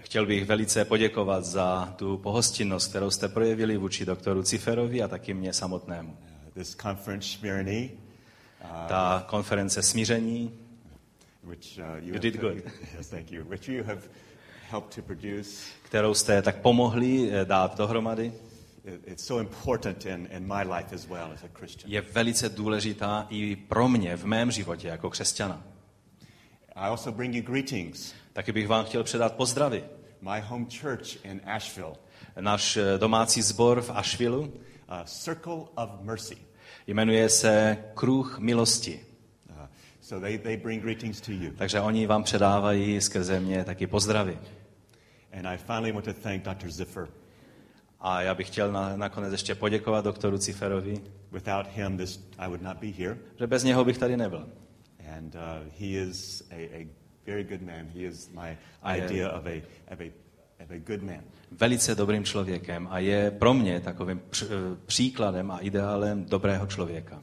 Chtěl bych velice poděkovat za tu pohostinnost, kterou jste projevili vůči doktoru Ciferovi a taky mě samotnému. Uh, this conference, Smyrny, Ta konference smíření, which uh, you, You have did good. yes, thank you. Which you have helped to produce. kterou jste tak pomohli eh, dát dohromady, It- It's so important in, in my life as well as a Christian. je velice důležitá i pro mě v mém životě jako křesťana. I also bring you greetings. Taky bych vám chtěl předat pozdravy. My home church in Asheville, Náš eh, domácí sbor v Ashvillu uh, Circle of Mercy. jmenuje se Kruh milosti. Uh, so they, they bring greetings to you. Takže oni vám předávají skrze mě taky pozdravy. And I finally want to thank Dr. Ziffer. A já bych chtěl na, nakonec ještě poděkovat doktoru Ciferovi, Without him, this, I would not be here. že bez něho bych tady nebyl. And uh, he is a, a very good man. He is my idea of a, of, a, of a good man. Velice dobrým člověkem a je pro mě takovým eh, příkladem a ideálem dobrého člověka.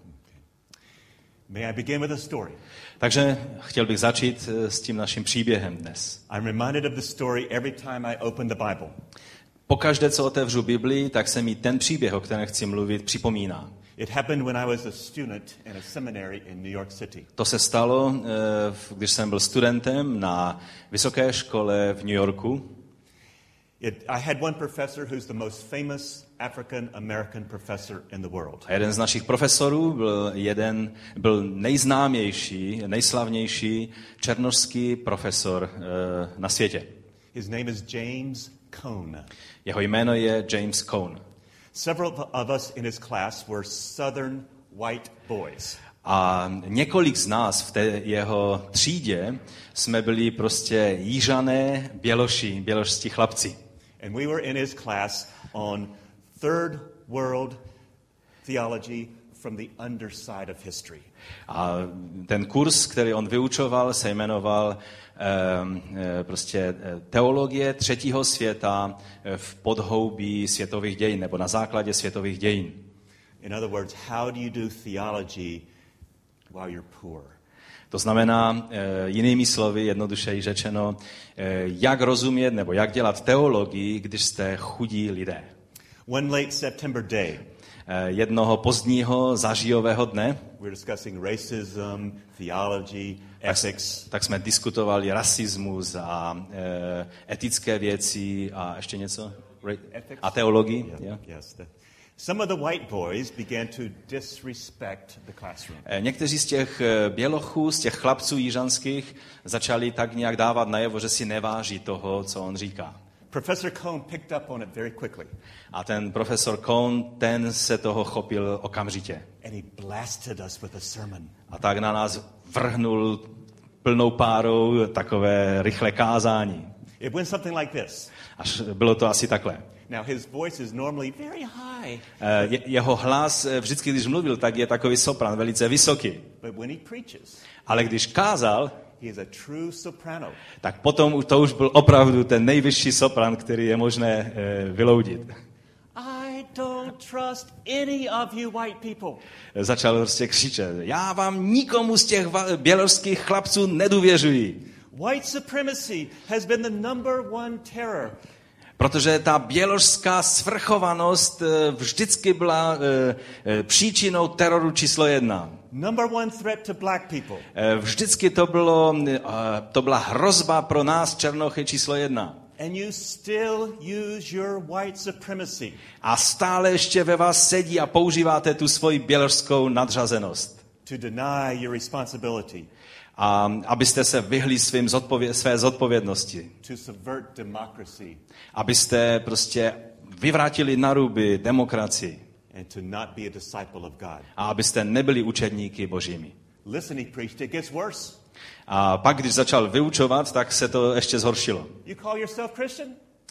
May I begin with a story? Takže chtěl bych začít eh, s tím naším příběhem dnes. I'm reminded of the story every time I open the Bible. Pokaždé, co otevřu Biblii, tak se mi ten příběh, o kterém chci mluvit, připomíná. It happened when I was a student in a seminary in New York City. To se stalo, eh, když jsem byl studentem na vysoké škole v New Yorku. It, I had one professor who's the most famous African American professor in the world. A jeden z našich profesorů byl, jeden, byl nejznámější, nejslavnější černožský profesor eh, na světě. His name is James Cone. Jeho jméno je James Cone. Several of us in his class were Southern white boys. A několik z nás v té jeho třídě jsme byli prostě jížané běloši, běložští chlapci. And we were in his class on third world theology from the underside of history. A ten kurz, který on vyučoval, se jmenoval um, prostě eh, teologie třetího světa eh, v podhoubí světových dějin, nebo na základě světových dějin. In other words, how do you do theology while you're poor? To znamená, eh, jinými slovy, jednodušeji řečeno, eh, jak rozumět nebo jak dělat teologii, když jste chudí lidé. One late September day, Eh, Jednoho pozdního zářijového dne racism, theology, ethics. tak jsme diskutovali rasismus a eh, etické věci a ještě něco? A teologii. Yeah, Yeah. Yes. The, some of the white boys began to disrespect the classroom. Eh, Někteří z těch eh, bělochů, z těch chlapců jižanských, začali tak nějak dávat najevo, že si neváží toho, co on říká. Professor Cohn picked up on it very quickly, A ten profesor Cohn, ten se toho chopil okamžitě. and he blasted us with a sermon. A tak na nás vrhnul plnou párou takové rychlé kázání. It went something like this. Až bylo to asi takhle. Now, his voice is normally very high, Eh, je- Jeho hlas eh, vždycky, když mluvil, tak je takový sopran, velice vysoký. but when he preaches, Ale když kázal, he is a true soprano. tak potom to už byl opravdu ten nejvyšší sopran, který je možné eh, vyloudit. I don't trust any of you white people. Začal prostě křičet, já vám nikomu z těch běložských chlapců nedůvěřuji. White supremacy has been the number one terror. Protože ta běložská svrchovanost eh, vždycky byla eh, příčinou teroru číslo jedna. Number one threat to black people. Eh, Vždycky to, bylo, eh, to byla hrozba pro nás černochy číslo jedna. And you still use your white supremacy A stále ještě ve vás sedí a používáte tu svoji běložskou nadřazenost. to deny your responsibility, A abyste se vyhli svým zodpově- své zodpovědnosti. to subvert democracy, Abyste prostě vyvrátili na ruby demokracii. And to not be a disciple of God. A abyste nebyli učedníky božími. Listen, he preached, it gets worse. A pak, když začal vyučovat, tak se to ještě zhoršilo. You call yourself Christian?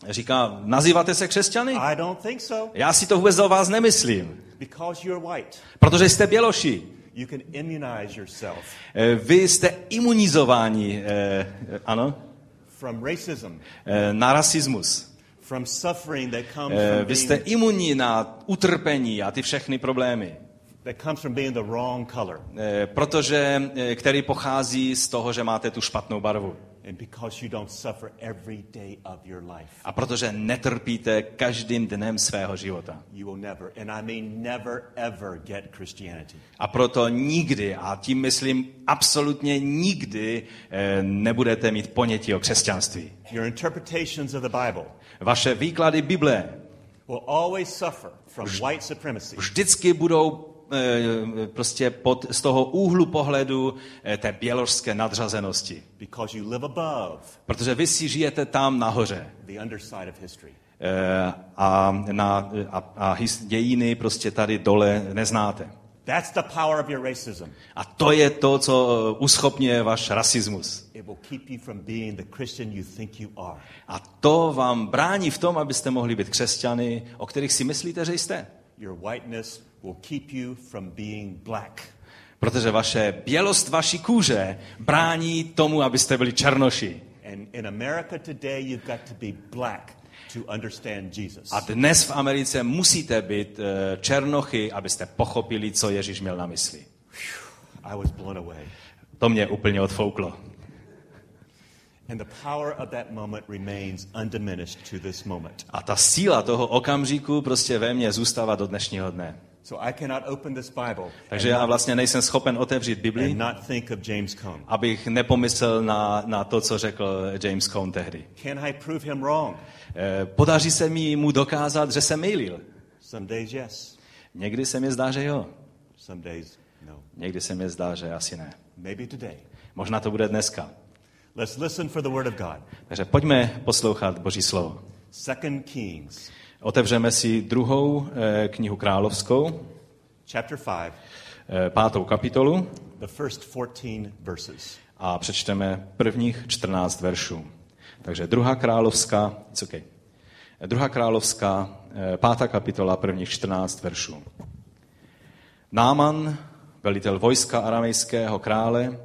Říká, nazýváte se křesťany? I don't think so. Já si to vůbec o vás nemyslím, Because you're white, protože jste běloši. you can immunize yourself Eh, Vy jste imunizováni, eh, ano, from racism, eh, na rasismus. From suffering that comes Eh, from Vy jste imunní na utrpení a ty všechny problémy. that comes from being the wrong color. Eh, Protože, eh, který pochází z toho, že máte tu špatnou barvu. And because you don't suffer every day of your life. A protože netrpíte každým dnem svého života. You will never, and I mean never, ever get Christianity. A proto nikdy, a tím myslím absolutně nikdy, nebudete mít ponětí o křesťanství. Your interpretations of the Bible Vaše výklady Bible vždycky budou eh, prostě pod, z toho úhlu pohledu eh, té běložské nadřazenosti. Protože vy si žijete tam nahoře. Eh, A, na, a, a dějiny prostě tady dole neznáte. That's the power of your racism. A to je to, co eh, uschopňuje váš rasismus. It will keep you from being the Christian you think you are. A to vám brání v tom, abyste mohli být křesťany, o kterých si myslíte, že jste. Your whiteness will keep you from being black. Protože vaše bělost vaší kůže brání tomu, abyste byli černoši. And in America today, you've got to be black. A dnes v Americe musíte být eh, černochy, abyste pochopili, co Ježíš měl na mysli. I was blown away. To mě úplně odfouklo. And the power of that moment remains undiminished to this moment. A ta síla toho okamžiku prostě ve mně zůstává do dnešního dne. So I cannot open this Bible Takže já vlastně nejsem schopen otevřít Bibli, and not think of James Cone. abych nepomyslel na, na to, co řekl James Cone tehdy. Can I prove him wrong? Eh, Podaří se mi mu dokázat, že se mýlil. Some days, yes. Někdy se mi zdá, že jo. Some days, no. Někdy se mi zdá, že asi ne. Maybe today. Možná to bude dneska. Let's listen for the word of God. Takže pojďme poslouchat Boží slovo. Second Kings, Otevřeme si druhou eh, knihu královskou, chapter 5, eh, pátou kapitolu the first 14 verses. a přečteme prvních 14 veršů. Takže druhá královská, it's okay. Druhá královská, eh, pátá kapitola, prvních 14 veršů. Náman, velitel vojska aramejského krále,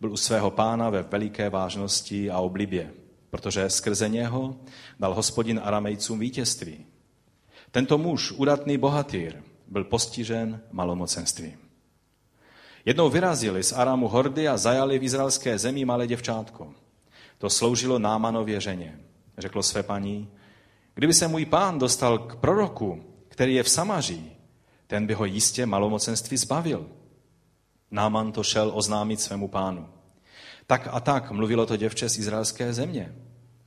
byl u svého pána ve veliké vážnosti a oblibě, protože skrze něho dal hospodin aramejcům vítězství. Tento muž, udatný bohatýr, byl postižen malomocenstvím. Jednou vyrazili z Aramu hordy a zajali v izraelské zemi malé děvčátko. To sloužilo Námanově ženě. Řeklo své paní, kdyby se můj pán dostal k proroku, který je v Samaří, ten by ho jistě malomocenství zbavil. Náman to šel oznámit svému pánu. Tak a tak mluvilo to děvče z izraelské země.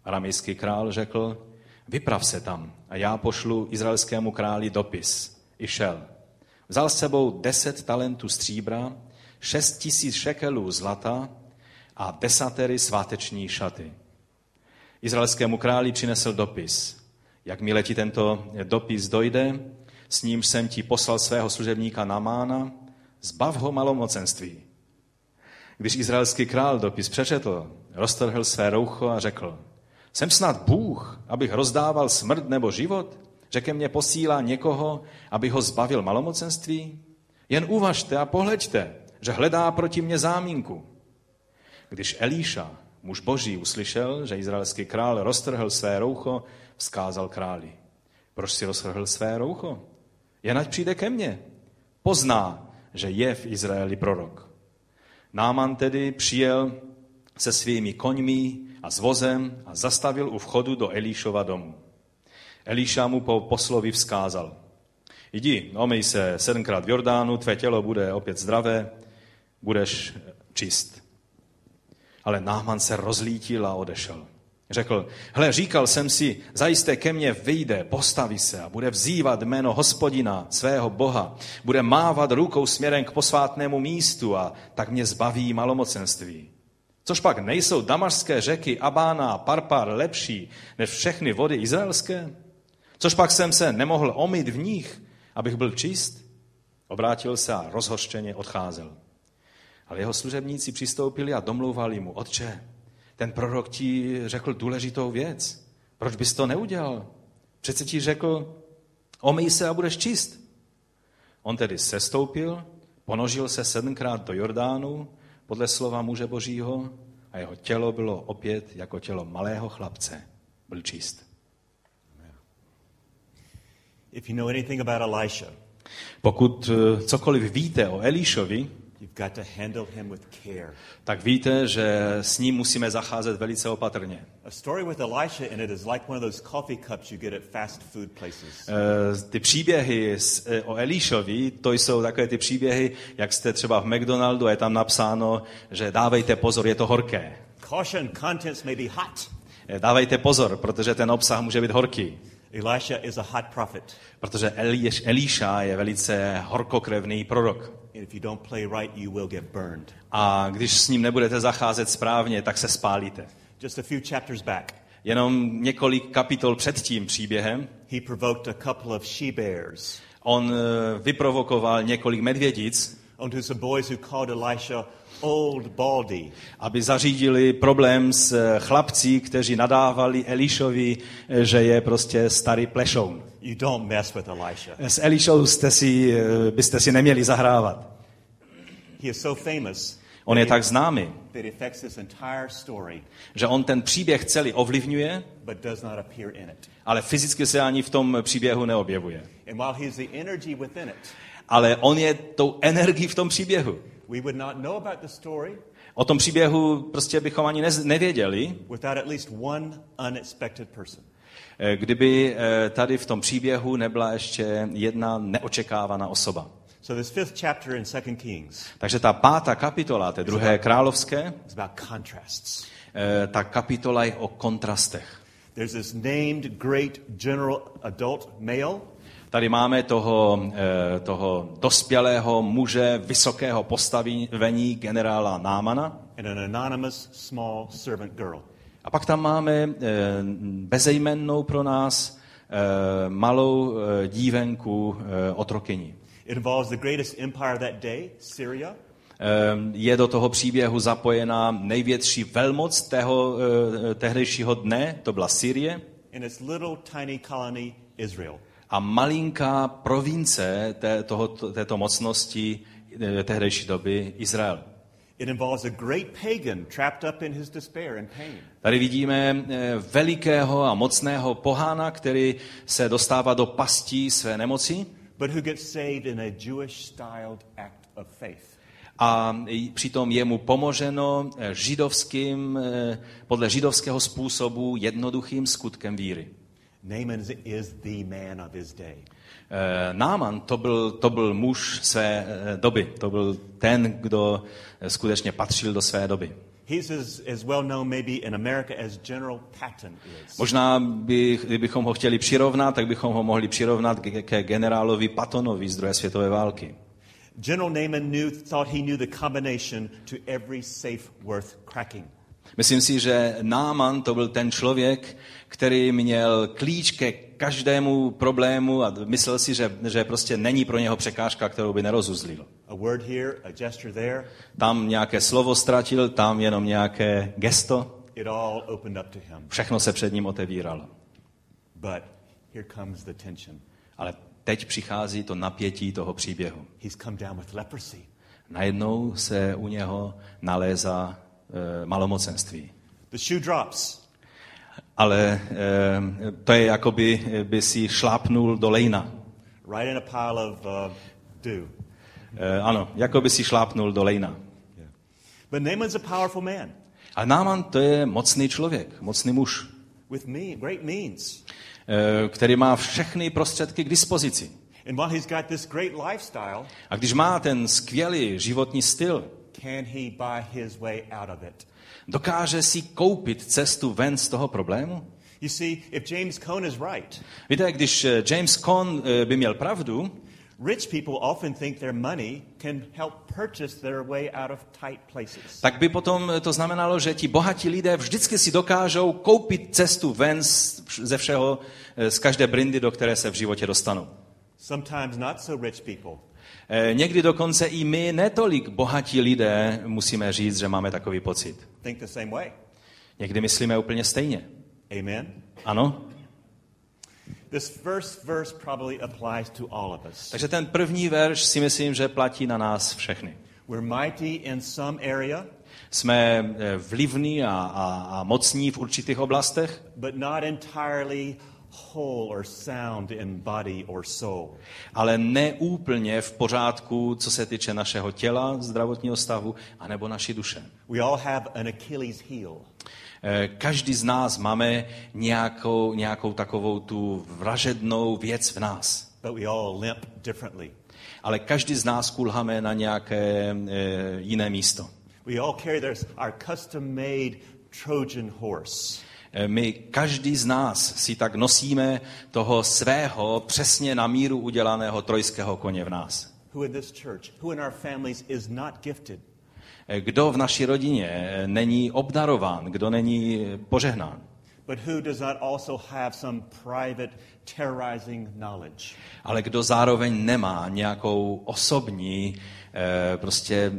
Aramejský král řekl, vyprav se tam a já pošlu izraelskému králi dopis. I šel. Vzal s sebou deset talentů stříbra, šest tisíc šekelů zlata a desatery sváteční šaty. Izraelskému králi přinesl dopis. Jakmile ti tento dopis dojde, s ním jsem ti poslal svého služebníka Namána, zbav ho malomocenství. Když izraelský král dopis přečetl, roztrhl své roucho a řekl, jsem snad Bůh, abych rozdával smrt nebo život, že ke mně posílá někoho, aby ho zbavil malomocenství? Jen uvažte a pohleďte, že hledá proti mně zámínku. Když Elíša, muž boží, uslyšel, že izraelský král roztrhl své roucho, vzkázal králi. Proč si roztrhl své roucho? Jen ať přijde ke mně. Pozná, že je v Izraeli prorok. Náman tedy přijel se svými koňmi a s vozem a zastavil u vchodu do Elíšova domu. Elíša mu po poslovi vzkázal. Jdi, omej se sedmkrát v Jordánu, tvé tělo bude opět zdravé, budeš čist. Ale Náman se rozlítil a odešel. Řekl, hle, říkal jsem si, zajisté ke mně vyjde, postaví se a bude vzývat jméno hospodina, svého boha, bude mávat rukou směrem k posvátnému místu a tak mě zbaví malomocenství. Což pak nejsou damašské řeky Abána a Parpar lepší než všechny vody izraelské? Což pak jsem se nemohl omyt v nich, abych byl čist? Obrátil se a rozhořčeně odcházel. Ale jeho služebníci přistoupili a domlouvali mu, otče, ten prorok ti řekl důležitou věc. Proč bys to neudělal? Přece ti řekl, omej se a budeš čist. On tedy sestoupil, ponožil se sedmkrát do Jordánu, podle slova muže božího, a jeho tělo bylo opět jako tělo malého chlapce. Byl čist. If you know anything about Elisha, Pokud eh, cokoliv víte o Elíšovi, you've got to handle him with care. tak víte, že s ním musíme zacházet velice opatrně. A story with Elisha in it is like one of those coffee cups you get at fast food places. Ty příběhy s- eh, o Elíšovi, to jsou takové ty příběhy, jak jste třeba v McDonaldu a je tam napsáno, že dávejte pozor, je to horké. Caution, contents may be hot. Eh, Dávejte pozor, protože ten obsah může být horký. Elisha is a hot prophet. Protože Elíš, Elíša je velice horkokrevný prorok. A když s ním nebudete zacházet správně, tak se spálíte. Just a few chapters back, Jenom několik kapitol před tím příběhem he provoked a couple of she bears on eh, vyprovokoval několik medvědic, onto some boys who called Elisha old baldy. aby zařídili problém s eh, chlapci, kteří nadávali Elišovi, eh, že je prostě starý plešoun. You don't mess with Elisha. S Elišou jste si, eh, byste si neměli zahrávat. He is so famous On je tak známý, že on ten příběh celý ovlivňuje, but does not appear in it. ale fyzicky se ani v tom příběhu neobjevuje. Ale on je tou energií v tom příběhu. We would not know about the story O tom příběhu prostě bychom ani nez- nevěděli, without at least one unexpected person. eh, kdyby eh, tady v tom příběhu nebyla ještě jedna neočekávaná osoba. So this fifth chapter in 2 Kings Takže ta pátá kapitola, té druhé královské, eh, ta kapitola je o kontrastech. There's this named great general adult male, Tady máme toho, eh, toho dospělého muže vysokého postavení generála Námana. and an anonymous small servant girl. A pak tam máme eh, bezejmennou pro nás eh, malou dívenku otrokyni. It involves the greatest empire of that day, Syria, Je do toho příběhu zapojená největší velmoc tého, eh, tehdejšího dne, to byla Syrie, and its little tiny colony, Israel. A malinká province té, toho, této mocnosti eh, tehdejší doby Izrael. It involves a great pagan trapped up in his despair and pain. Tady vidíme eh, velikého a mocného pohána, který se dostává do pastí své nemoci but who gets saved in a Jewish styled act of faith. a přitom je mu pomoženo eh, židovským, podle židovského způsobu jednoduchým skutkem víry. Naaman is- the man of his day. Eh, Náman to byl, to byl muž své eh, doby, to byl ten, kdo eh, skutečně patřil do své doby. He's as, as well known maybe in America as General Patton is. Možná, by, kdybychom ho chtěli přirovnat, tak bychom ho mohli přirovnat ke, ke generálovi Patonovi z druhé světové války. General Naaman knew, thought he knew the combination to every safe worth cracking. Myslím si, že Náman to byl ten člověk, který měl klíč ke každému problému a myslel si, že, že prostě není pro něho překážka, kterou by nerozuzlil. A word here, a gesture there, Tam nějaké slovo ztratil, tam jenom nějaké gesto, it all opened up to him. všechno se před ním otevíralo. But here comes the tension. Ale teď přichází to napětí toho příběhu. He's come down with leprosy. Najednou se u něho nalézá malomocenství. The shoe drops. Ale e, to je jako by, by si šlápnul do lejna. right in a pile of uh, dew. E, ano, jako by si šlápnul do lejna. Yeah. But Naaman's a powerful man Ale Náman to je mocný člověk, mocný muž, with me, great means. e, který má všechny prostředky k dispozici. And while he's got this great lifestyle, A když má ten skvělý životní styl, can he buy his way out of it? dokáže si koupit cestu ven z toho problému? You see, if James Cone is right, Víte, když eh, James Cone eh, by měl pravdu, rich people often think their money can help purchase their way out of tight places. tak by potom to znamenalo, že ti bohatí lidé vždycky si dokážou koupit cestu ven z- ze všeho, eh, z každé brindy, do které se v životě dostanou. Sometimes not so rich people Eh, Někdy dokonce i my, netolik bohatí lidé, musíme říct, že máme takový pocit. think the same way. Někdy myslíme úplně stejně. Amen. Ano? This first verse probably applies to all of us. Takže ten první verš si myslím, že platí na nás všechny. We're mighty in some area, Jsme eh, vlivní a, a, a mocní v určitých oblastech, but not entirely whole or sound in body or soul. ale neúplně v pořádku, co se týče našeho těla, zdravotního stavu, anebo naší duše. We all have an Achilles heel. Eh, Každý z nás máme nějakou, nějakou takovou tu vražednou věc v nás. but we all limp differently. Ale každý z nás kulháme na nějaké e, jiné místo. We all carry our custom made Trojan horse. E, My, každý z nás si tak nosíme toho svého přesně na míru udělaného trojského koně v nás. Who in this church, who in our families is not gifted? E, Kdo v naší rodině e, není obdarován, kdo není požehnán, But who does not also have some private terrorizing knowledge? ale kdo zároveň nemá nějakou osobní prostě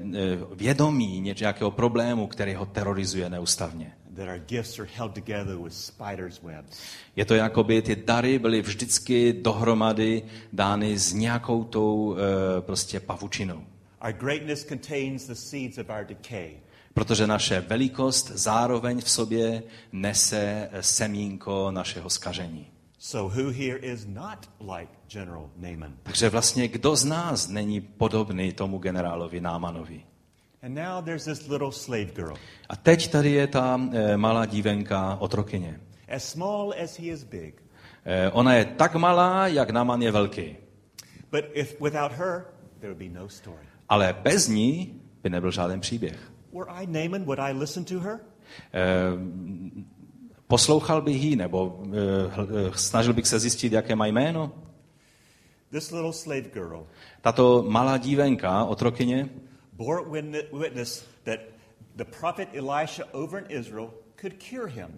vědomí nějakého problému, který ho terorizuje neustavně. That our gifts are held together with spider's webs. Je to jako by ty dary byly vždycky dohromady dány s nějakou tou e, prostě pavučinou. Our greatness contains the seeds of our decay. Protože naše velikost zároveň v sobě nese eh, semínko našeho skažení. So who here is not like General Naaman? Takže vlastně kdo z nás není podobný tomu generálovi Námanovi? And now there's this little slave girl. A teď tady je ta e, malá dívenka otrokyně. As small as he is big. E, ona je tak malá, jak Náman je velký. But if without her, there would be no story. Ale bez ní by nebyl žádný příběh. Were I Naaman, would I listen to her? E, poslouchal bych ji, nebo e, snažil bych se zjistit, jaké má jméno? This little slave girl Tato malá dívenka, otrokyně, bore witne- witness that the prophet Elisha over in Israel could cure him.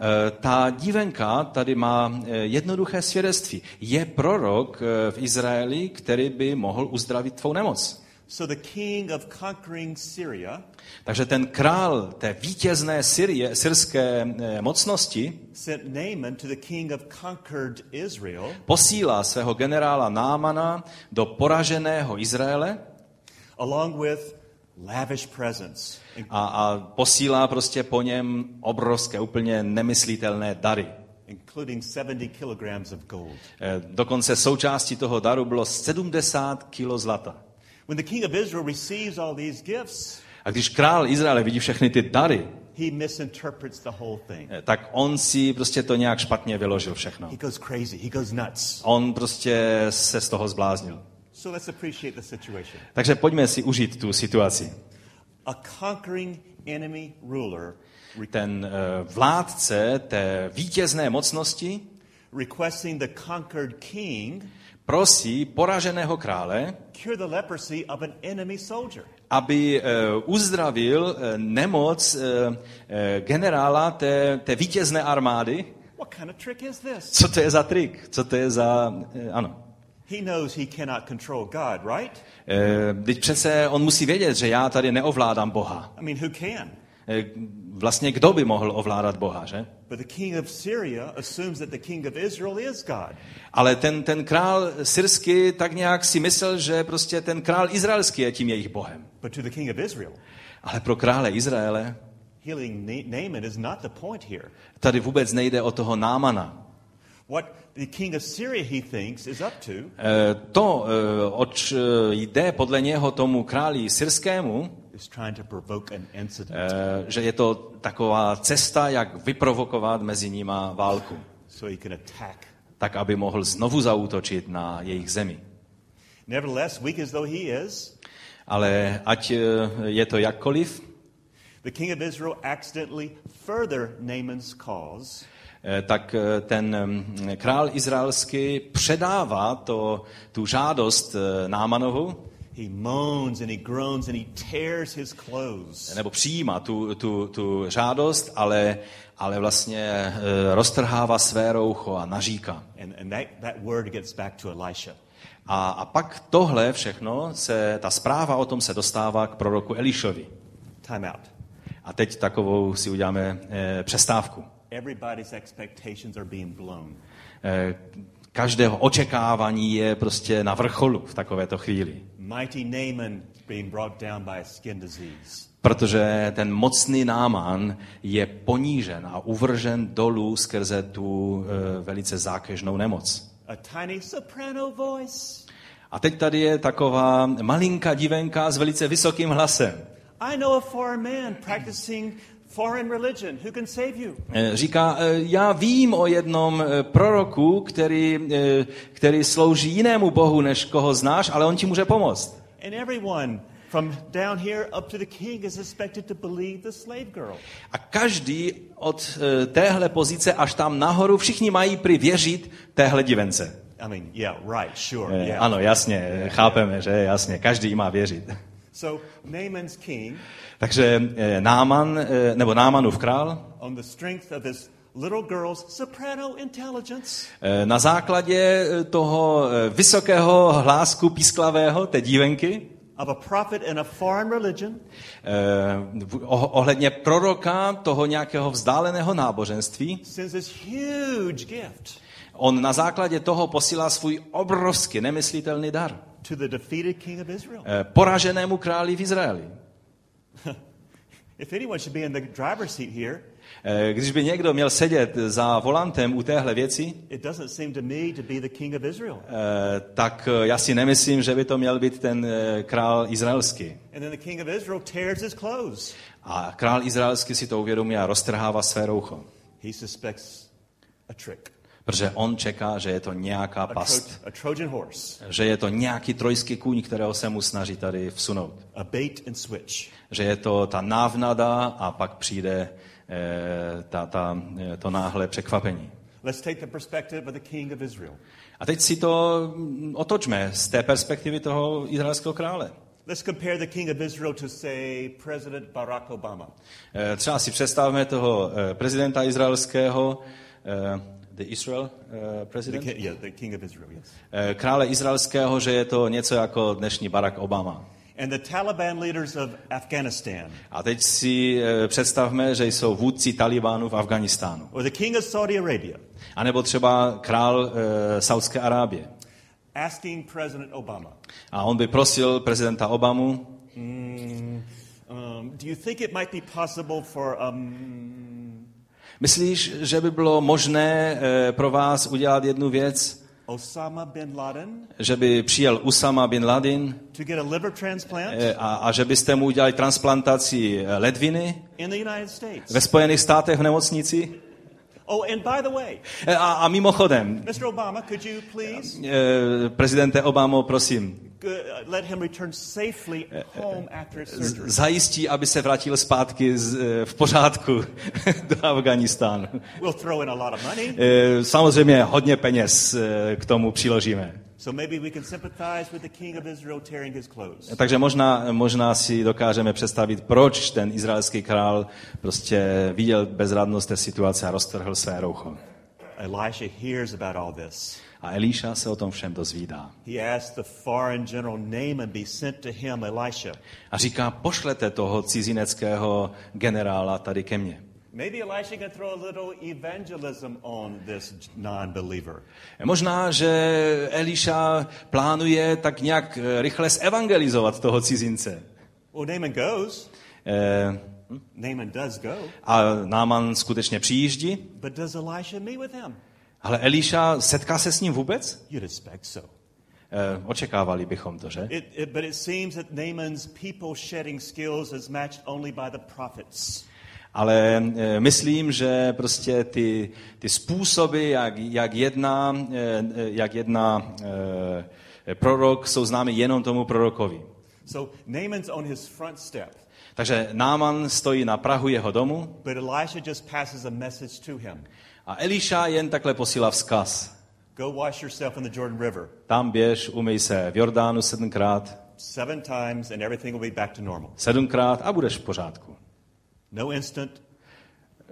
Eh, Ta dívenka tady má eh, jednoduché svědectví. Je prorok eh, v Izraeli, který by mohl uzdravit tvou nemoc. So the king of conquering Syria Takže ten král té vítězné Syrie, syrské mocnosti sent Naaman to the king of conquered Israel posílá svého generála Námana do poraženého Izraele along with lavish presents, a, a posílá prostě po něm obrovské, úplně nemyslitelné dary. including 70 kilograms of gold. Eh, Dokonce součástí toho daru bylo 70 kilo zlata. When the king of Israel receives all these gifts, A když král Izraele vidí všechny ty dary, he misinterprets the whole thing. eh, tak on si prostě to nějak špatně vyložil všechno. He goes crazy. He goes nuts. On prostě se z toho zbláznil. So let's appreciate the situation. Takže pojďme si užít tu situaci. A conquering enemy ruler Ten eh, vládce té vítězné mocnosti requesting the conquered king prosí poraženého krále, cure the leprosy of an enemy soldier. aby eh, uzdravil eh, nemoc eh, eh, generála té, té vítězné armády. What kind of trick is this? Co to je za trik? Co to je za... eh, Ano. He knows he cannot control God, right? Eh, Teď přece on musí vědět, že já tady neovládám Boha. I mean, who can? Eh, Vlastně kdo by mohl ovládat Boha, že? But the king of Syria assumes that the king of Israel is God. Ale ten, ten král syrský tak nějak si myslel, že prostě ten král izraelský je tím jejich bohem. But to the king of Israel, Ale pro krále Izraele healing Na- Naaman is not the point here. tady vůbec nejde o toho námana. What the king of Syria, he thinks, is up to. Eh, To, eh, oč eh, jde podle něho tomu králi syrskému, že je to taková cesta, jak vyprovokovat mezi nima válku, tak aby mohl znovu zaútočit na jejich zemi. Ale ať je to jakkoliv, the king of Israel accidentally further Naaman's cause tak eh, ten mm, král izraelský předává to, tu žádost eh, Námanovu, He moans and he groans and he tears his clothes. nebo přijímá tu, tu, tu žádost, ale, ale vlastně eh, roztrhává své roucho a naříká. And, and that, that word gets back to Elisha. A, a pak tohle všechno, se, ta zpráva o tom se dostává k proroku Elišovi. Time out. A teď takovou si uděláme eh, přestávku. Everybody's expectations are being blown. Eh, každého očekávání je prostě na vrcholu v takovéto chvíli. Mighty Naaman being brought down by a skin disease. Protože ten mocný náman je ponížen a uvržen dolů skrze tu e, velice zákežnou nemoc. A tiny soprano voice. A teď tady je taková malinká divenka s velice vysokým hlasem. I know a foreign man practicing foreign religion who can save you. E, Říká, e, já vím o jednom e, proroku, který, který slouží jinému bohu, než koho znáš, ale on ti může pomoct. And everyone from down here up to the king is expected to believe the slave girl. A každý od téhle pozice až tam nahoru, všichni mají prý věřit téhle divence. I mean, yeah, right, sure, yeah. Ano, jasně, chápeme, že jasně, každý má věřit. So Naaman's king, Takže e, Náman, e, nebo Námanův král, on the strength of this little girl's soprano intelligence, e, na základě toho vysokého hlásku písklavého, té dívenky, of a prophet in a foreign religion, eh, oh- ohledně proroka toho nějakého vzdáleného náboženství, sends this huge gift. on na základě toho posílá svůj obrovský, nemyslitelný dar to the defeated king of Israel. eh, poraženému králi v Izraeli. If anyone should be in the driver's seat here, Eh, Když by někdo měl sedět za volantem u téhle věci, it doesn't seem to me to be the king of Israel. tak já si nemyslím, že by to měl být ten eh, král izraelský. And then the king of Israel tears his clothes. A král izraelský si to uvědomí a roztrhává své roucho. Protože on čeká, že je to nějaká a, Tro- past. a horse, Že je to nějaký trojský kůň, kterého se mu snaží tady vsunout. a bait and switch. Že je to ta návnada a pak přijde eh, ta, ta, eh, to náhle překvapení. Let's take the perspective of the king of Israel. A teď si to mm, otočme z té perspektivy toho izraelského krále. Let's compare the king of Israel to, say, President Barack Obama. Eh, Třeba si představme toho eh, prezidenta izraelského, the Israel The president, ki- yeah, the king of Israel, yes. Eh, krále izraelského, že je to něco jako dnešní Barack Obama. And the Taliban leaders of Afghanistan, A teď si eh, představme, že jsou vůdci Talibánu v Afganistánu. or the king of Saudi Arabia, A nebo třeba král e, Saudské Arábie. asking President Obama, A on by prosil prezidenta Obamu, um, do you think it might be possible for um, myslíš, že by bylo možné e, pro vás udělat jednu věc, Osama bin Laden že by přijel Usama bin Laden to get a liver transplant e, a, a že byste mu udělali transplantaci eh, ledviny in the United States? ve Spojených státech v nemocnici? Oh, and by the way, a, a mimochodem, Mr. Obama, could you please prezidente Obamo, prosím, let him return safely home after his z- surgery? zajistí, aby se vrátil zpátky z, e, v pořádku do Afganistánu. We'll throw in a lot of money, Samozřejmě hodně peněz k tomu přiložíme. so maybe we can sympathize with the king of Israel tearing his clothes. Takže možná, možná si dokážeme představit, proč ten izraelský král prostě viděl bezradnost té situace a roztrhl své roucho. Elisha hears about all this. A Elíša se o tom všem dozvídá. He asks the foreign general Naaman be sent to him, Elisha. A říká, pošlete toho cizineckého generála tady ke mně. Maybe Elisha can throw a little evangelism on this non-believer. Možná, že Elíša plánuje tak nějak eh, rychle zevangelizovat toho cizince. Well, Naaman goes. Eh, Naaman does go. A Náman skutečně přijíždí, But does Elisha meet with him? Ale Elíša setká se s ním vůbec? You'd expect so. Eh, Očekávali bychom to, že? It, it, but it seems that Naaman's people shedding skills is matched only by the prophets. Ale eh, myslím, že prostě ty, ty způsoby, jak, jak jedná, eh, jak jedná eh, prorok, jsou známy jenom tomu prorokovi. So Naaman's on his front step, Takže Náman stojí na Prahu jeho domu but Elisha just passes a message to him. A Eliša jen takhle posílá vzkaz. Go wash yourself in the Jordan River Tam běž, umyj se v Jordánu sedmkrát, seven times and everything will be back to normal. sedmkrát a budeš v pořádku. No instant,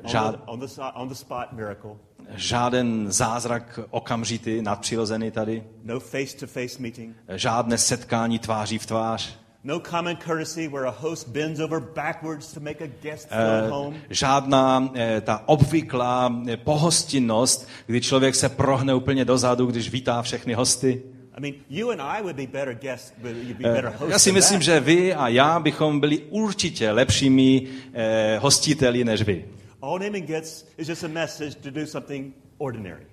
Žád, on the, on the spot miracle. žáden zázrak okamžitý, nadpřirozený tady, No face to face meeting. žádné setkání tváří v tvář, No common courtesy where a host bends over backwards to make a guest Eh, float home. žádná eh, ta obvyklá eh, pohostinnost, kdy člověk se prohne úplně dozadu, když vítá všechny hosty. I mean, you and I would be better guests, you'd be better hosts Eh, Já si myslím, že vy a já bychom byli určitě lepšími eh, hostiteli než vy. All Naaman gets is just a message to do something ordinary.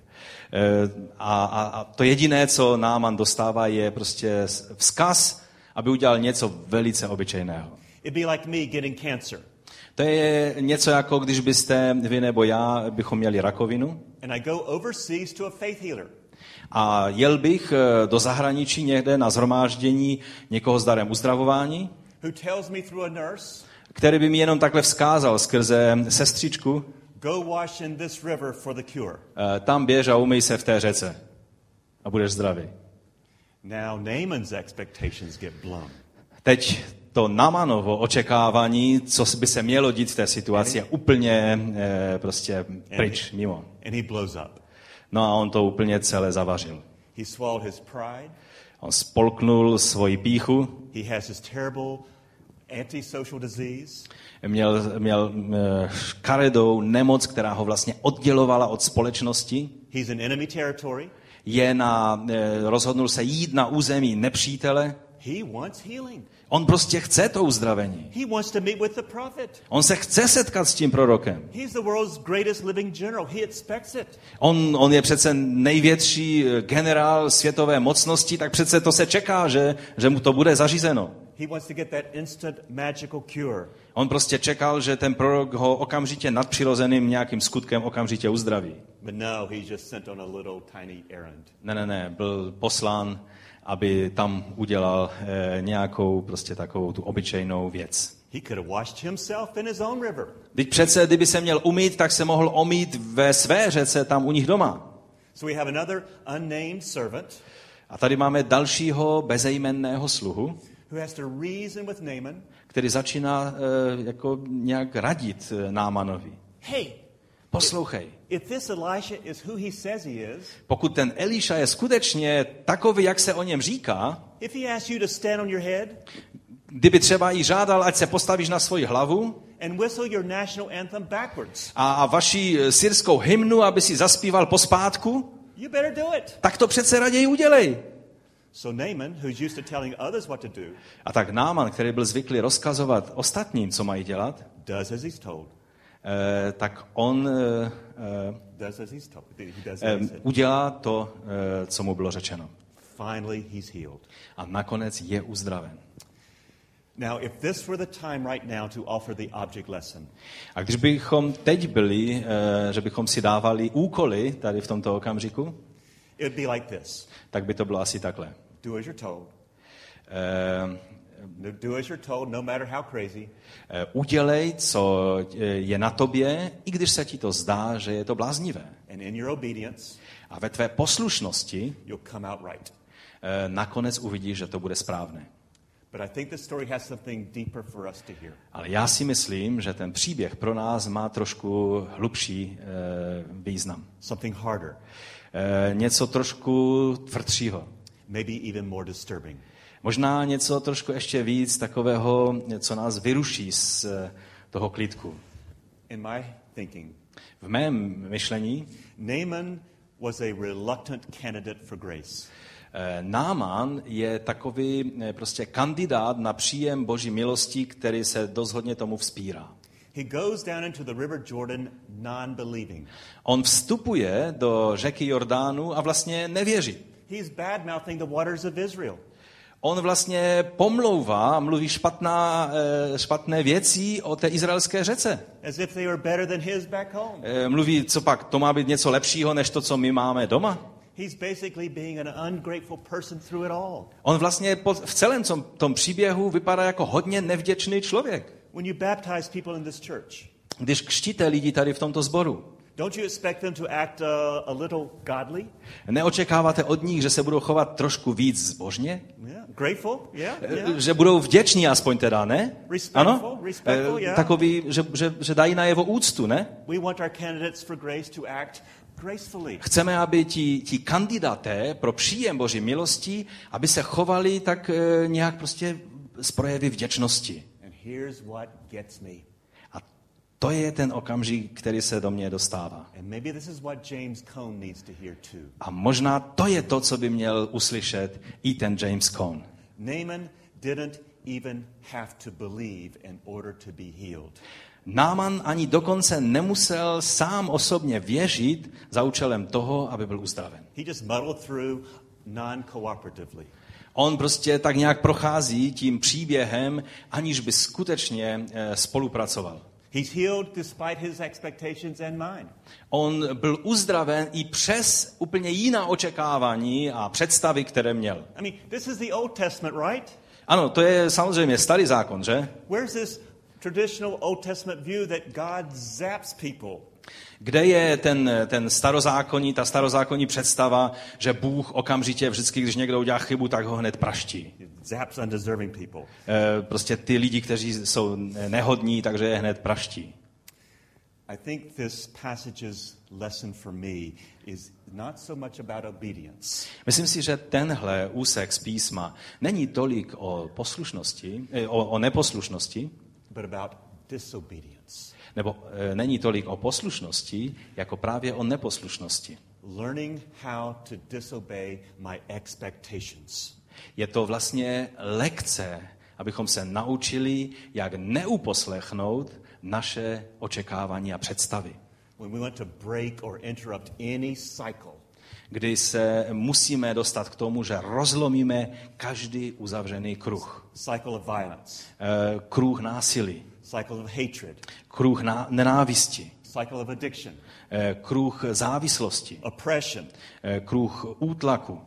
Eh, a, a, a to jediné, co Náman dostává, je prostě vzkaz, aby udělal něco velice obyčejného. It'd be like me getting cancer. To je něco jako, když byste vy nebo já bychom měli rakovinu And I go overseas to a faith healer. a jel bych eh, do zahraničí někde na zhromáždění někoho s darem uzdravování, who tells me through a nurse, který by mi jenom takhle vzkázal skrze sestřičku, go wash in this river for the cure. eh, tam běž a umyj se v té řece a budeš zdravý. Now Naaman's expectations get blown. Teď to Namanovo očekávání, co by se mělo dít v té situaci, je úplně eh, prostě pryč, mimo. And he blows up. No a on to úplně celé zavařil. He swallowed his pride. On spolknul svoji píchu, He has this terrible antisocial disease. měl, měl eh, škaredou nemoc, která ho vlastně oddělovala od společnosti, He's in enemy territory. Je na, eh, rozhodnul se jít na území nepřítele. On prostě chce to uzdravení. On se chce setkat s tím prorokem. On, on je přece největší eh, generál světové mocnosti, tak přece to se čeká, že, že mu to bude zařízeno. He wants to get that instant magical cure. On prostě čekal, že ten prorok ho okamžitě nadpřirozeným nějakým skutkem okamžitě uzdraví. But no, he's just sent on a little tiny errand. Ne, ne, ne, byl poslán, aby tam udělal eh, nějakou prostě takovou tu obyčejnou věc. He could have washed himself in his own river. Teď přece, kdyby se měl umít, tak se mohl omít ve své řece tam u nich doma. So we have another unnamed servant A tady máme dalšího bezejmenného sluhu, který začíná eh, jako nějak radit eh, Námanovi. Hey, Poslouchej, if this Elisha is who he says he is, pokud ten Eliša je skutečně takový, jak se o něm říká, if he asks you to stand on your head kdyby třeba jí žádal, ať se postavíš na svoji hlavu a, vaši eh, syrskou hymnu, aby si zaspíval pospátku, you better do it. tak to přece raději udělej. A tak Náman, který byl zvyklý rozkazovat ostatním, co mají dělat, does as he's told. eh, tak on eh, eh, Does as he's told. He does eh, as he said. udělá to, eh, co mu bylo řečeno. Finally, he's healed. A nakonec je uzdraven. Now, if this were the time right now to offer the object lesson, A když bychom teď byli, eh, že bychom si dávali úkoly tady v tomto okamžiku, it would be like this tak by to bylo asi takhle. Do as you're told. Eh, No- Do as you're told, no matter how crazy. eh, Udělej, co eh, je na tobě, i když se ti to zdá, že je to bláznivé. And in your obedience, A ve tvé poslušnosti you'll come out right. eh, nakonec uvidíš, že to bude správné. But I think this story has something deeper for us to hear. Ale já si myslím, že ten příběh pro nás má trošku hlubší eh, význam. Something harder, Eh, něco trošku tvrdšího. Maybe even more disturbing. Možná něco trošku ještě víc takového, co nás vyruší z eh, toho klidku. In my thinking, V mém myšlení Naaman was a reluctant candidate for grace. eh, Náman je takový eh, prostě kandidát na příjem boží milosti, který se dost hodně tomu vzpírá. He goes down into the river Jordan non believing. On vstupuje do řeky Jordánu a vlastně nevěří. He's bad mouthing the waters of Israel. On vlastně pomlouvá, mluví špatná, eh, špatné věci o té izraelské řece. as if they were better than his back home. Mluví, co pak, to má být něco lepšího, než to, co my máme doma? He's basically being an ungrateful person through it all. On vlastně v celém tom, tom příběhu vypadá jako hodně nevděčný člověk. When you baptize people in this church, Když křtíte lidi tady v tomto sboru, don't you expect them to act uh, a little godly? neočekáváte od nich, že se budou chovat trošku víc zbožně? Yeah, grateful? Yeah, Eh, yeah. Že budou vděční aspoň teda, ne? Respectful, Ano? respectful, Eh, yeah. Takový, že, že, že dají na jeho úctu, ne? We want our candidates for grace to act gracefully. Chceme, aby ti, ti kandidáté pro příjem Boží milosti, aby se chovali tak e, nějak prostě z projevy vděčnosti. And here's what gets me. To je ten okamžik, který se do mě dostává. A možná to je to, co by měl uslyšet i ten James Cone. Naaman didn't even have to believe in order to be healed. Náman ani dokonce nemusel sám osobně věřit za účelem toho, aby byl uzdraven. He just muddled through non-cooperatively. On prostě tak nějak prochází tím příběhem, aniž by skutečně eh, spolupracoval. He's healed despite his expectations and mine. On byl uzdraven i přes úplně jiná očekávání a představy, které měl. I mean, this is the Old Testament, right? Ano, to je samozřejmě starý zákon, že? Where's this traditional Old Testament view that God zaps people? Kde je ten, ten starozákonní, ta starozákonní představa, že Bůh okamžitě vždycky, když někdo udělá chybu, tak ho hned praští. Zaps undeserving people. Eh, Prostě ty lidi, kteří jsou nehodní, takže je hned praští. I think this passage's lesson for me is not so much about obedience, Myslím si, že tenhle úsek z písma není tolik o poslušnosti, eh, o, o neposlušnosti, but about disobedience. Nebo e, není tolik o poslušnosti, jako právě o neposlušnosti. Learning how to disobey my expectations. Je to vlastně lekce, abychom se naučili, jak neuposlechnout naše očekávání a představy. When we want to break or interrupt any cycle, Kdy se musíme dostat k tomu, že rozlomíme každý uzavřený kruh. cycle of violence, E, Kruh násilí, cycle of hatred, kruh ná- nenávisti, cycle of addiction, e, kruh závislosti, oppression. e, kruh útlaku.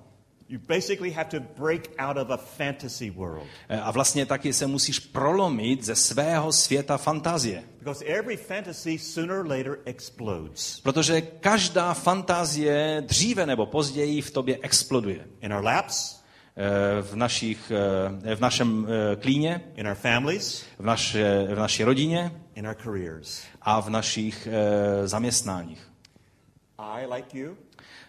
You basically have to break out of a fantasy world E, A vlastně taky se musíš prolomit ze svého světa fantazie. because every fantasy sooner or later explodes. Protože každá fantazie dříve nebo později v tobě exploduje. In our laps, V, našich, e, v našem e, klíně, in our families, v, naše, v naší rodině in our careers. a v našich zaměstnáních. I, like you,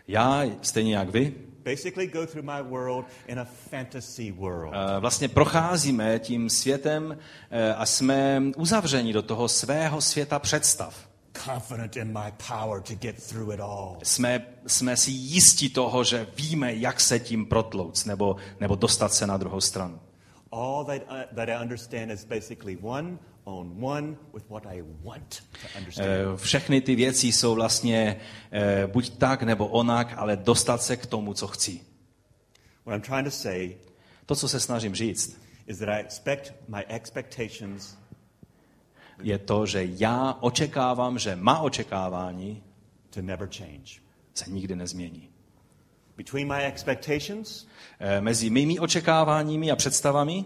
Já, stejně jak vy, basically go through my world in a fantasy world. vlastně procházíme tím světem a jsme uzavřeni do toho svého světa představ. Confident in my power to get through it all. Jsme, jsme si jistí toho, že víme, jak se tím protlouc nebo, nebo dostat se na druhou stranu. All that, uh, that I understand is basically one on one with what I want to understand. Eh, Všechny ty věci jsou vlastně eh, buď tak nebo onak, ale dostat se k tomu, co chci. what I'm trying to say To, co se snažím říct, is that I expect my expectations je to, že já očekávám, že má očekávání to never change. se nikdy nezmění. Between my expectations Eh, Mezi mými očekáváními a představami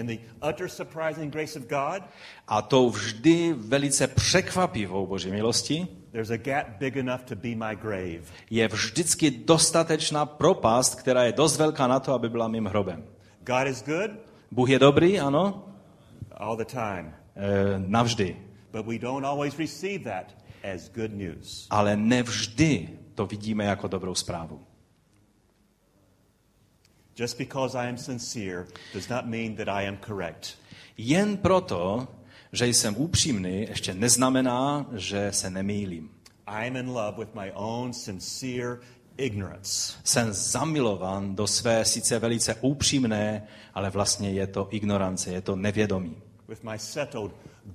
and the utter surprising grace of God, a tou vždy velice překvapivou boží milosti there's a gap big enough to be my grave. je vždycky dostatečná propast, která je dost velká na to, aby byla mým hrobem. God is good Bůh je dobrý, ano, all the time, navždy, but we don't always receive that as good news. ale nevždy to vidíme jako dobrou zprávu. Just because I am sincere does not mean that I am correct. Jen proto, že jsem upřímný, ještě neznamená, že se nemýlím. I am in love with my own sincere ignorance. Jsem zamilovan do své sice velice upřímné, ale vlastně je to ignorance, je to nevědomí. With my settled,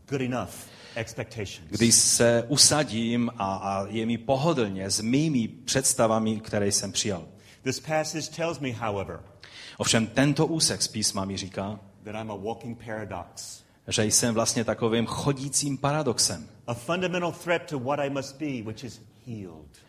good enough expectations. Když se usadím a, a je mi pohodlně s mými představami, které jsem přijal. This passage tells me, however, Ovšem tento úsek z písma mi říká, that I'm a walking paradox, že jsem vlastně takovým chodícím paradoxem. a fundamental threat to what I must be, which is healed.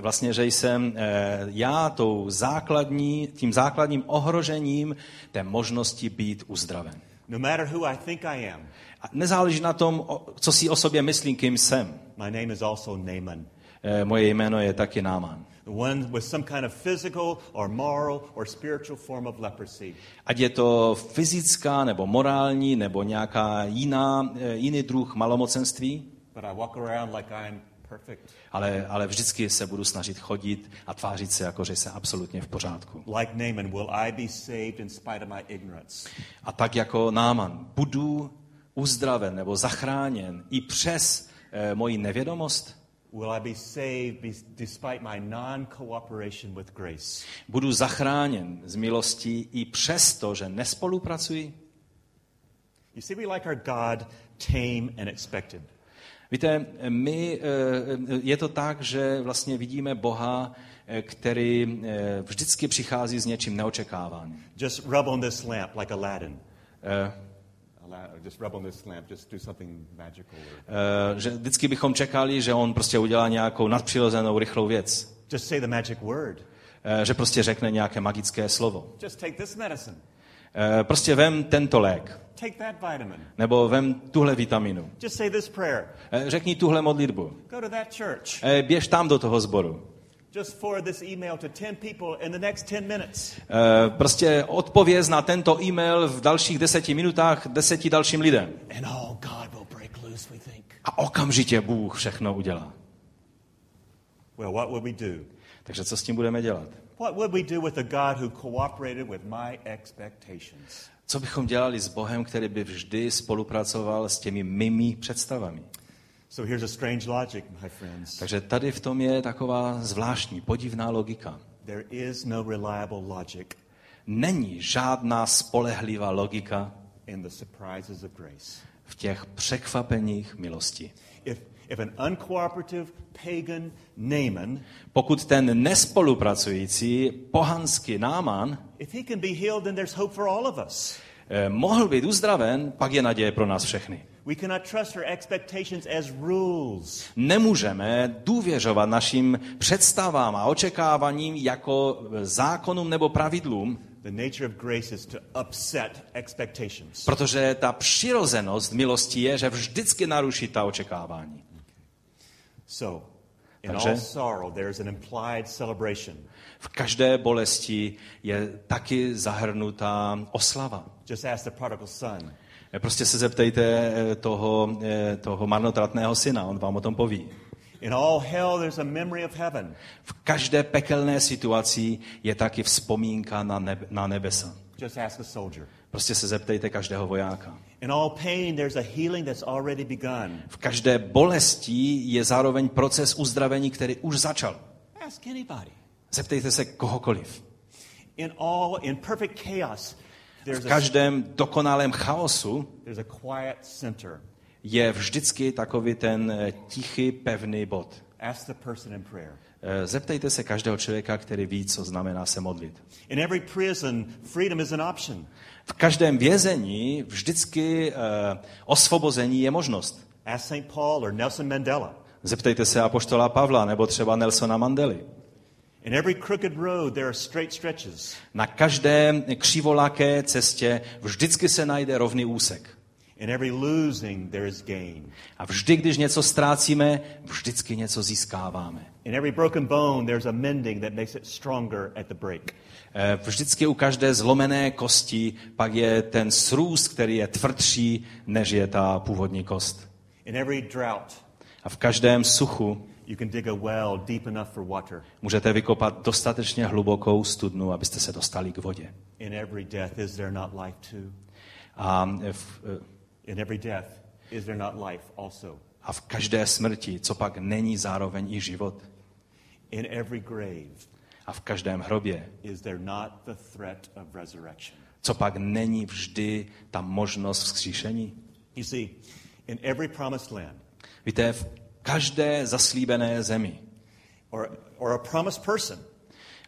Vlastně, že jsem eh, já tou základní, tím základním ohrožením té možnosti být uzdraven. No matter who I think I am, nezáleží na tom, co si o sobě myslím, kým jsem. my name is also Naaman. Eh, Moje jméno je taky Náman. The one with some kind of physical or moral or spiritual form of leprosy. Ať je to fyzická, nebo morální, nebo nějaká jiná, eh, jiný druh malomocenství, But I walk around like I'm perfect. ale, ale vždycky se budu snažit chodit a tvářit se, jako že jsem absolutně v pořádku. Like Naaman, will I be saved in spite of my ignorance? A tak jako Náman budu uzdraven nebo zachráněn i přes eh, moji nevědomost? Will I be saved despite my non cooperation with grace? Budu zachráněn z milostí i přesto, že nespolupracuji? You see, we like our God tame and expected. Víte, my, eh, je to tak, že vlastně vidíme Boha, eh, který eh, vždycky přichází s něčím neočekávaným. Just rub on this lamp like Aladdin. Ala- or Just rub on this lamp, just do something magical. Or eh, Že vždycky bychom čekali, že on prostě udělá nějakou nadpřirozenou rychlou věc. just say the magic word. Eh, Že prostě řekne nějaké magické slovo. Just take this medicine. Eh, Prostě vem tento lék, Take that vitamin. nebo vem tuhle vitaminu. Just say this prayer. Eh, Řekni tuhle modlitbu. Go to that church. Eh, Běž tam do toho sboru. Just forward this email to 10 people in the next 10 minutes. Eh, Prostě odpověz na tento e-mail v dalších deseti minutách deseti dalším lidem. And oh, God will break loose, we think. A okamžitě Bůh všechno udělá. Well, what would we do? Takže co s tím budeme dělat? What would we do with a God who cooperated with my expectations? Co bychom dělali s Bohem, který by vždy spolupracoval s těmi mými představami? So here's a strange logic, my friends. Takže tady v tom je taková zvláštní, podivná logika. There is no reliable logic Není žádná spolehlivá logika in the surprises of grace. v těch překvapeních milosti. If, if an uncooperative pagan Naaman, Pokud ten nespolupracující pohanský náman if he can be healed, then there's hope for all of us. eh, mohl být uzdraven, pak je naděje pro nás všechny. We cannot trust our expectations as rules. Nemůžeme důvěřovat našim představám a očekáváním jako zákonům nebo pravidlům, The nature of grace is to upset expectations. protože ta přirozenost milosti je, že vždycky naruší ta očekávání. So, in Takže- all sorrow, there is an implied celebration. V každé bolesti je taky zahrnutá oslava. Just ask the prodigal son. Prostě se zeptejte eh, toho, eh, toho marnotratného syna, on vám o tom poví. In all hell, there's a memory of heaven. V každé pekelné situaci je taky vzpomínka na, nebe, na nebesa. Just ask a soldier. Prostě se zeptejte každého vojáka. In all pain, there's a healing that's already begun. V každé bolesti je zároveň proces uzdravení, který už začal. Ask anybody. Zeptejte se kohokoliv. In all, in perfect chaos, there's V každém dokonalém chaosu there's a quiet center. je vždycky takový ten eh, tichý, pevný bod. Ask the person in prayer. Eh, Zeptejte se každého člověka, který ví, co znamená se modlit. In every prison, freedom is an option. V každém vězení vždycky eh, osvobození je možnost. Ask St. Paul or Nelson Mandela. Zeptejte se apoštola Pavla nebo třeba Nelsona Mandely. In every crooked road, there are straight stretches. Na každé křivolaké cestě vždycky se najde rovný úsek. In every losing, there is gain. A vždy, když něco ztrácíme, vždycky něco získáváme. In every broken bone, there's a mending that makes it stronger at the break. Eh, Vždycky u každé zlomené kosti pak je ten srůst, který je tvrdší, než je ta původní kost. In every drought, A v každém suchu you can dig a well deep enough for water. můžete vykopat dostatečně hlubokou studnu, abyste se dostali k vodě. In every death, is there not life too? A v, eh, In every death, is there not life also? a v každé smrti, co pak není zároveň i život. In every grave, A v každém hrobě, is there not the threat of resurrection? co pak není vždy ta možnost vzkříšení. You see, in every promised land, Víte, v každé zaslíbené zemi, or, or a promised person,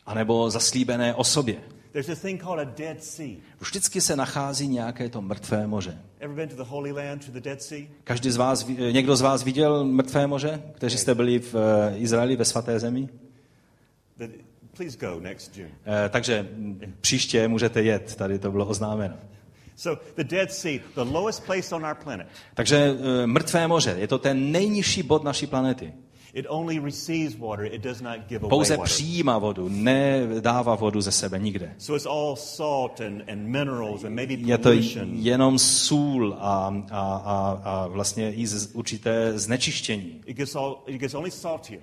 anebo zaslíbené osobě, there's a thing called a Dead Sea. vždycky se nachází nějaké to mrtvé moře. Ever been to the Holy Land, to the Dead Sea? Každý z vás, ví- někdo z vás viděl mrtvé moře, kteří jste byli v eh, Izraeli ve svaté zemi? The, please go next June. Eh, Takže mm, příště můžete jet, tady to bylo oznámeno. So, the Dead Sea, the lowest place on our planet, Takže eh, mrtvé moře, je to ten nejnižší bod naší planety. It only receives water, it does not give away Pouze přijímá vodu, nedává vodu ze sebe nikde. So it's all salt and, and minerals and maybe Je to jenom sůl a, a, a, a vlastně i z, určité znečištění. It gets, all, it gets only saltier.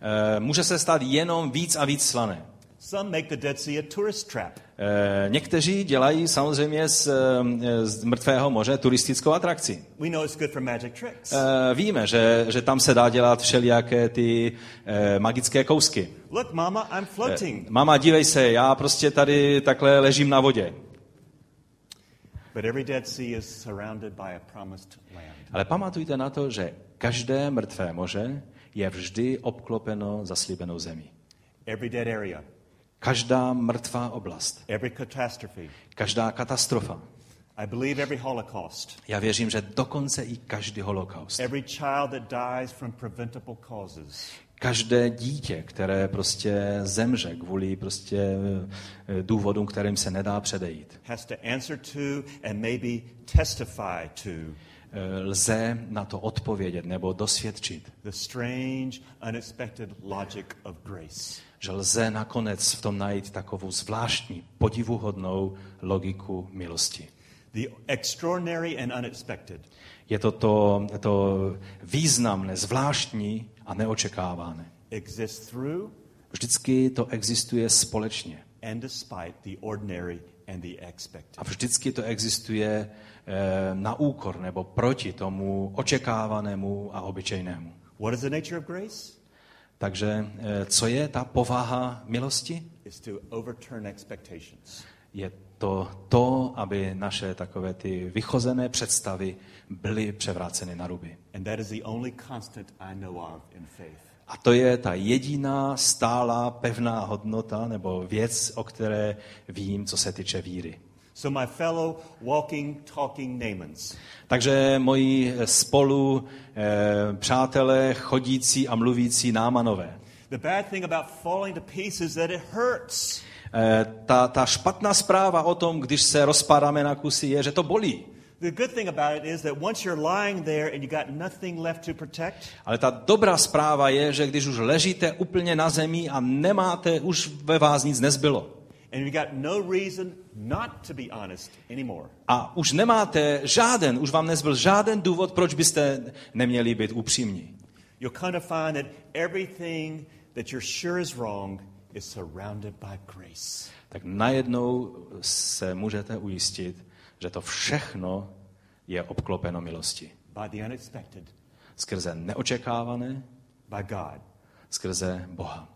Eh, Může se stát jenom víc a víc slané. Some make the Dead Sea a tourist trap. Eh, Někteří dělají samozřejmě z, eh, z mrtvého moře turistickou atrakci. We know it's good for magic tricks. Eh, Víme, že, že tam se dá dělat všelijaké ty eh, magické kousky. Look, Mama, I'm floating. Mama, dívej se, já prostě tady takhle ležím na vodě. But every Dead Sea is surrounded by a promised land. Ale pamatujte na to, že každé mrtvé moře je vždy obklopeno zaslíbenou zemí. Every dead area, Každá mrtvá oblast, every catastrophe. každá katastrofa. I believe every Holocaust, Já věřím, že dokonce i každý holokaust. every child that dies from preventable causes, Každé dítě, které prostě zemře kvůli prostě eh, důvodům, kterým se nedá předejít. has to answer to and maybe testify to Eh, Lze na to odpovědět nebo dosvědčit, the strange, unexpected logic of grace. Že lze nakonec v tom najít takovou zvláštní, podivuhodnou logiku milosti. The extraordinary and unexpected. Je to to, to významné, zvláštní a neočekávané. exists through Vždycky to existuje společně. and despite the ordinary and the expected. A vždycky to existuje eh, na úkor nebo proti tomu očekávanému a obyčejnému. What is the nature of grace? Takže eh, co je ta povaha milosti? Je to to, aby naše takové ty vychozené představy byly převráceny na ruby. A to je ta jediná stálá pevná hodnota nebo věc, o které vím, co se týče víry. So, my fellow walking, talking Naamans, Takže moji spolu eh, přátelé, chodící a mluvící námanové. the bad thing about falling to pieces is that it hurts. Eh, ta, ta špatná zpráva o tom, když se rozpadáme na kusy, je, že to bolí. The good thing about it is that once you're lying there and you got nothing left to protect, Ale ta dobrá zpráva je, že když už ležíte úplně na zemi a nemáte, už ve vás nic nezbylo. And you got no reason not to be honest anymore. A už nemáte žáden, už vám nezbyl žáden důvod, proč byste neměli být upřímní. You'll kind of find that everything that you're sure is wrong is surrounded by grace. Tak najednou se můžete ujistit, že to všechno je obklopeno milosti. by the unexpected, Skrze neočekávané, by God. skrze Boha.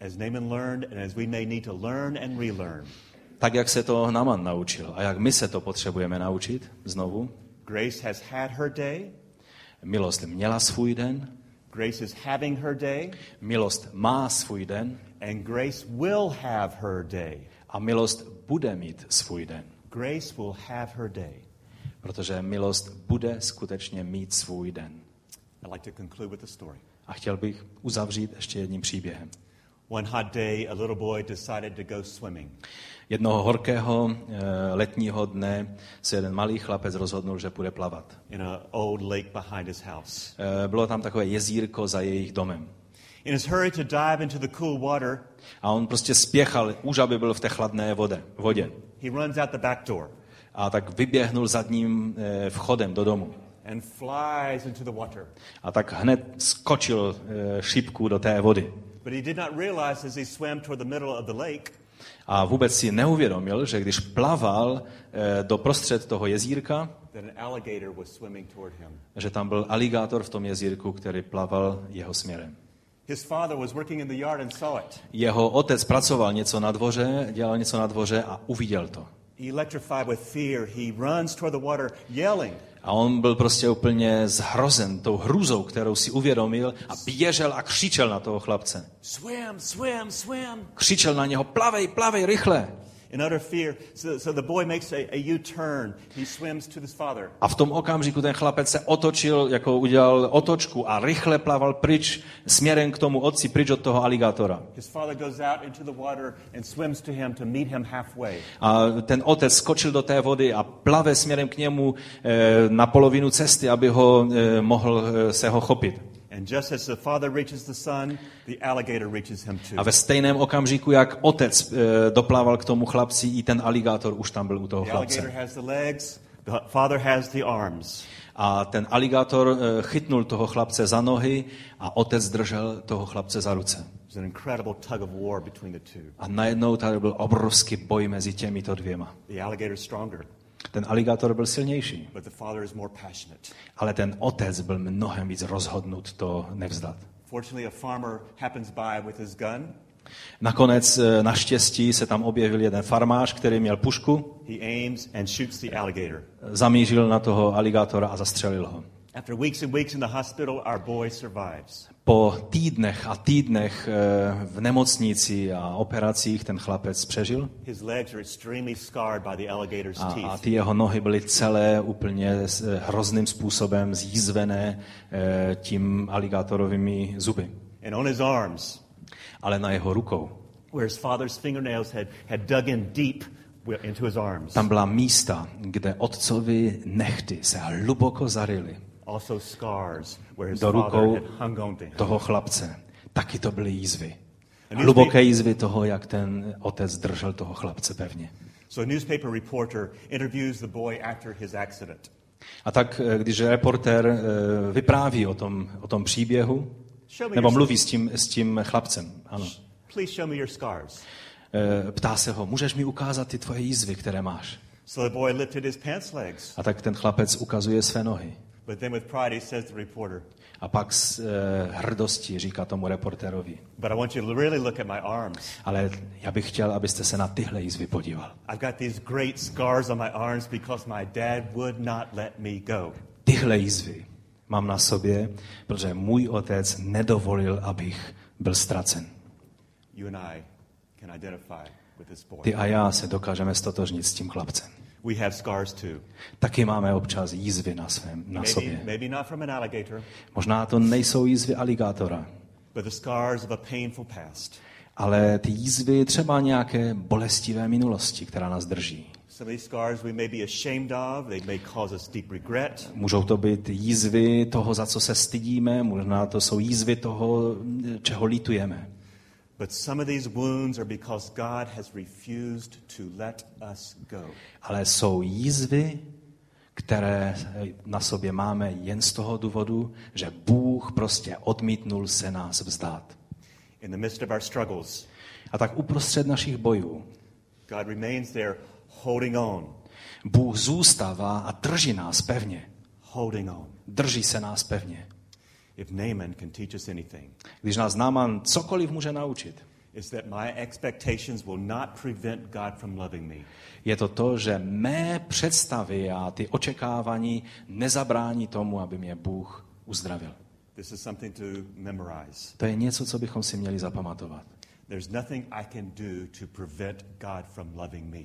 As Naaman learned, and as we may need to learn and relearn, Tak, jak se to Naman naučil a jak my se to potřebujeme naučit znovu, grace has had her day, milost měla svůj den, grace is having her day, milost má svůj den and grace will have her day. a milost bude mít svůj den. Grace will have her day. Protože milost bude skutečně mít svůj den. I'd like to conclude with a story. A chtěl bych uzavřít ještě jedním příběhem. One hot day, a little boy decided to go swimming. Jednoho horkého eh, letního dne se jeden malý chlapec rozhodnul, že půjde plavat. in an old lake behind his house. Eh, Bylo tam takové jezírko za jejich domem. In his hurry to dive into the cool water, A on prostě spěchal, už aby byl v té chladné vode, vodě. he runs out the back door A tak vyběhnul zadním eh, vchodem do domu. and flies into the water. A tak hned skočil šipku do té vody. But he did not realize as he swam toward the middle of the lake A vůbec si neuvědomil, že když plaval eh, do prostřed toho jezírka, that an alligator was swimming toward him. že tam byl aligátor v tom jezírku, který plaval jeho směrem. Jeho otec pracoval něco na dvoře, dělal něco na dvoře a uviděl to. Electrified with fear, he runs toward the water, yelling. A on byl prostě úplně zhrozen tou hrůzou, kterou si uvědomil a běžel a křičel na toho chlapce. Swim, swim, swim. Křičel na něho, plavej, plavej, rychle. In utter fear, so, so the boy makes a, a U-turn. He swims to his father. A v tom okamžiku ten chlapec se otočil, jako udělal otočku a rychle plaval pryč směrem k tomu otci, pryč od toho aligátora. His father goes out into the water and swims to him to meet him halfway. A ten otec skočil do té vody a plave směrem k němu eh, na polovinu cesty, aby ho eh, mohl eh, se ho chopit. And just as the father reaches the son, the alligator reaches him too. A ve stejném okamžiku, jak otec eh, doplaval k tomu chlapci, i ten aligátor už tam byl u toho The alligator chlapce. has the legs, The father has the arms. A ten aligátor eh, chytnul toho chlapce za nohy a otec držel toho chlapce za ruce. There's an incredible tug of war between the two. A najednou tady byl obrovský boj mezi těmito dvěma. Ten aligátor byl silnější, but the father is more passionate. ale ten otec byl mnohem víc rozhodnut to nevzdat. Fortunately, a farmer happens by with his gun. Nakonec eh, naštěstí se tam objevil jeden farmář, který měl pušku, He aims and shoots the alligator. zamířil na toho aligátora a zastřelil ho. After weeks and weeks in the hospital, our boy survives. Po týdnech a týdnech eh, v nemocnici a operacích ten chlapec přežil? A, a ty jeho nohy byly celé úplně eh, hrozným způsobem zjízvené eh, tím aligátorovými zuby. And on his arms, Ale na jeho rukou. where his father's fingernails had, had dug in deep wi- into his arms, tam byla místa, kde otcovi nechty se hluboko zarily also scars where his do rukou had hung on to him. toho chlapce. Taky to byly jízvy. Hluboké jízvy toho, jak ten otec držel toho chlapce pevně. So a newspaper reporter interviews the boy after his accident. A tak, eh, když reportér eh, vypráví o tom, o tom příběhu, nebo mluví s tím, s tím chlapcem, ano, eh, ptá se ho, můžeš mi ukázat ty tvoje jízvy, které máš? A tak ten chlapec ukazuje své nohy. But then with pride, he says to the reporter, A pak s eh, hrdostí říká tomu reportérovi, But I want you to really look at my arms. ale já bych chtěl, abyste se na tyhle jízvy podíval. I've got these great scars on my arms because my dad would not let me go. Tyhle jízvy mám na sobě, protože můj otec nedovolil, abych byl ztracen. You and I can identify with this boy. Ty a já se dokážeme stotožnit s tím chlapcem. We have scars too. Taky máme občas jízvy na, svém, na Maybe, sobě. maybe not from an alligator, Možná to nejsou jízvy aligátora, but the scars of a painful past. ale ty jízvy třeba nějaké bolestivé minulosti, která nás drží. Můžou to být jízvy toho, za co se stydíme, možná to jsou jízvy toho, čeho litujeme. But some of these wounds are because God has refused to let us go. Ale jsou jízvy, které na sobě máme jen z toho důvodu, že Bůh prostě odmítnul se nás vzdát. In the midst of our struggles, A tak uprostřed našich bojů God remains there holding on, Bůh zůstává a drží nás pevně. holding on. Drží se nás pevně. If Naaman can teach us anything, Když nás Náman cokoliv může naučit, it's that my expectations will not prevent God from loving me. je to to, že mé představy a ty očekávání nezabrání tomu, aby mě Bůh uzdravil. This is something to memorize. To je něco, co bychom si měli zapamatovat. There's nothing I can do to prevent God from loving me.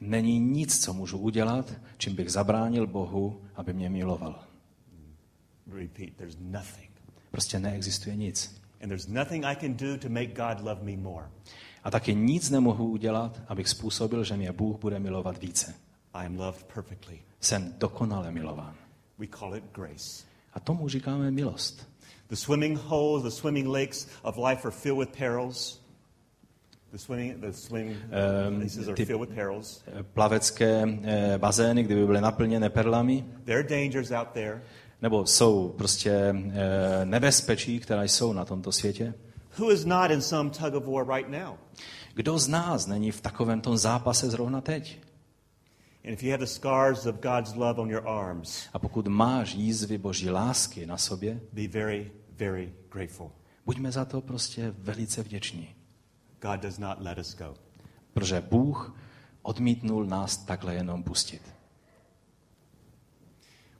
Není nic, co můžu udělat, čím bych zabránil Bohu, aby mě miloval. Repeat, there's nothing. Prostě neexistuje nic. And there's nothing I can do to make God love me more. A taky nic nemohu udělat, abych způsobil, že mě Bůh bude milovat více. I am loved perfectly. Jsem dokonale milován. We call it grace. A tomu říkáme milost. The swimming holes, the swimming lakes of life are filled with perils. The swimming, the swimming places are filled with perils. Plavecké eh, bazény, kdyby byly naplněné perlami, There are dangers out there. Nebo jsou prostě eh, nebezpečí, která jsou na tomto světě. Who is not in some tug of war right now? Kdo z nás není v takovém tom zápase zrovna teď? And if you have the scars of God's love on your arms, A pokud máš jízvy boží lásky na sobě, be very, very grateful. buďme za to prostě velice vděční. God does not let us go. Protože Bůh odmítnul nás takhle jenom pustit.